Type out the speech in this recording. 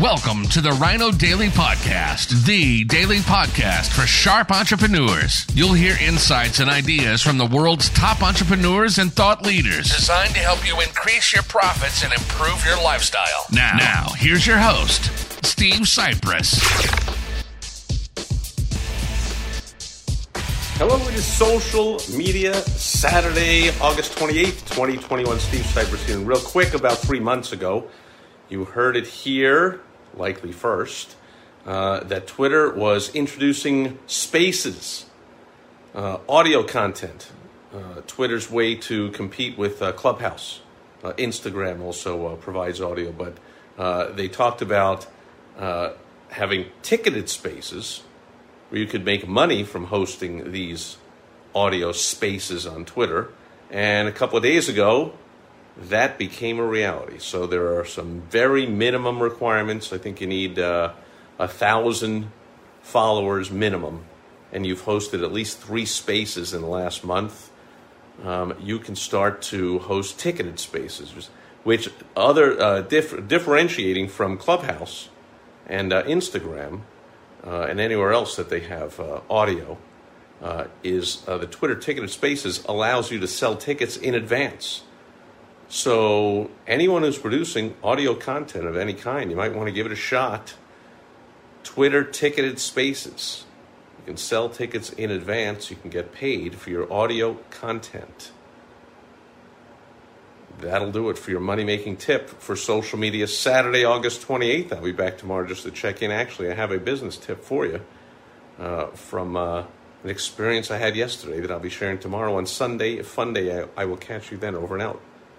Welcome to the Ryno Daily Podcast, the daily podcast for sharp entrepreneurs. You'll hear insights and ideas from the world's top entrepreneurs and thought leaders designed to help you increase your profits and improve your lifestyle. Now, now here's your host, Steve Sipress. Hello, it is Social Media Saturday, August 28th, 2021. Steve Sipress here. And real quick, about three months ago, you heard it here, likely first, uh, that Twitter was introducing spaces, uh, audio content, uh, Twitter's way to compete with uh, Clubhouse. Uh, Instagram also uh, provides audio, but they talked about having ticketed spaces where you could make money from hosting these audio spaces on Twitter. And a couple of days ago, that became a reality. So there are some very minimum requirements. I think you need uh, a thousand followers minimum, and you've hosted at least three spaces in the last month. Um, you can start to host ticketed spaces, which other uh, dif- differentiating from Clubhouse and uh, Instagram uh, and anywhere else that they have uh, audio. Uh, is the Twitter ticketed spaces allows you to sell tickets in advance. So, anyone who's producing audio content of any kind, you might want to give it a shot. Twitter ticketed spaces. You can sell tickets in advance, you can get paid for your audio content. That'll do it for your money making tip for social media Saturday, August 28th. I'll be back tomorrow just to check in. Actually, I have a business tip for you uh, from uh, an experience I had yesterday that I'll be sharing tomorrow on Sunday. Fun day. I, I will catch you then. Over and out.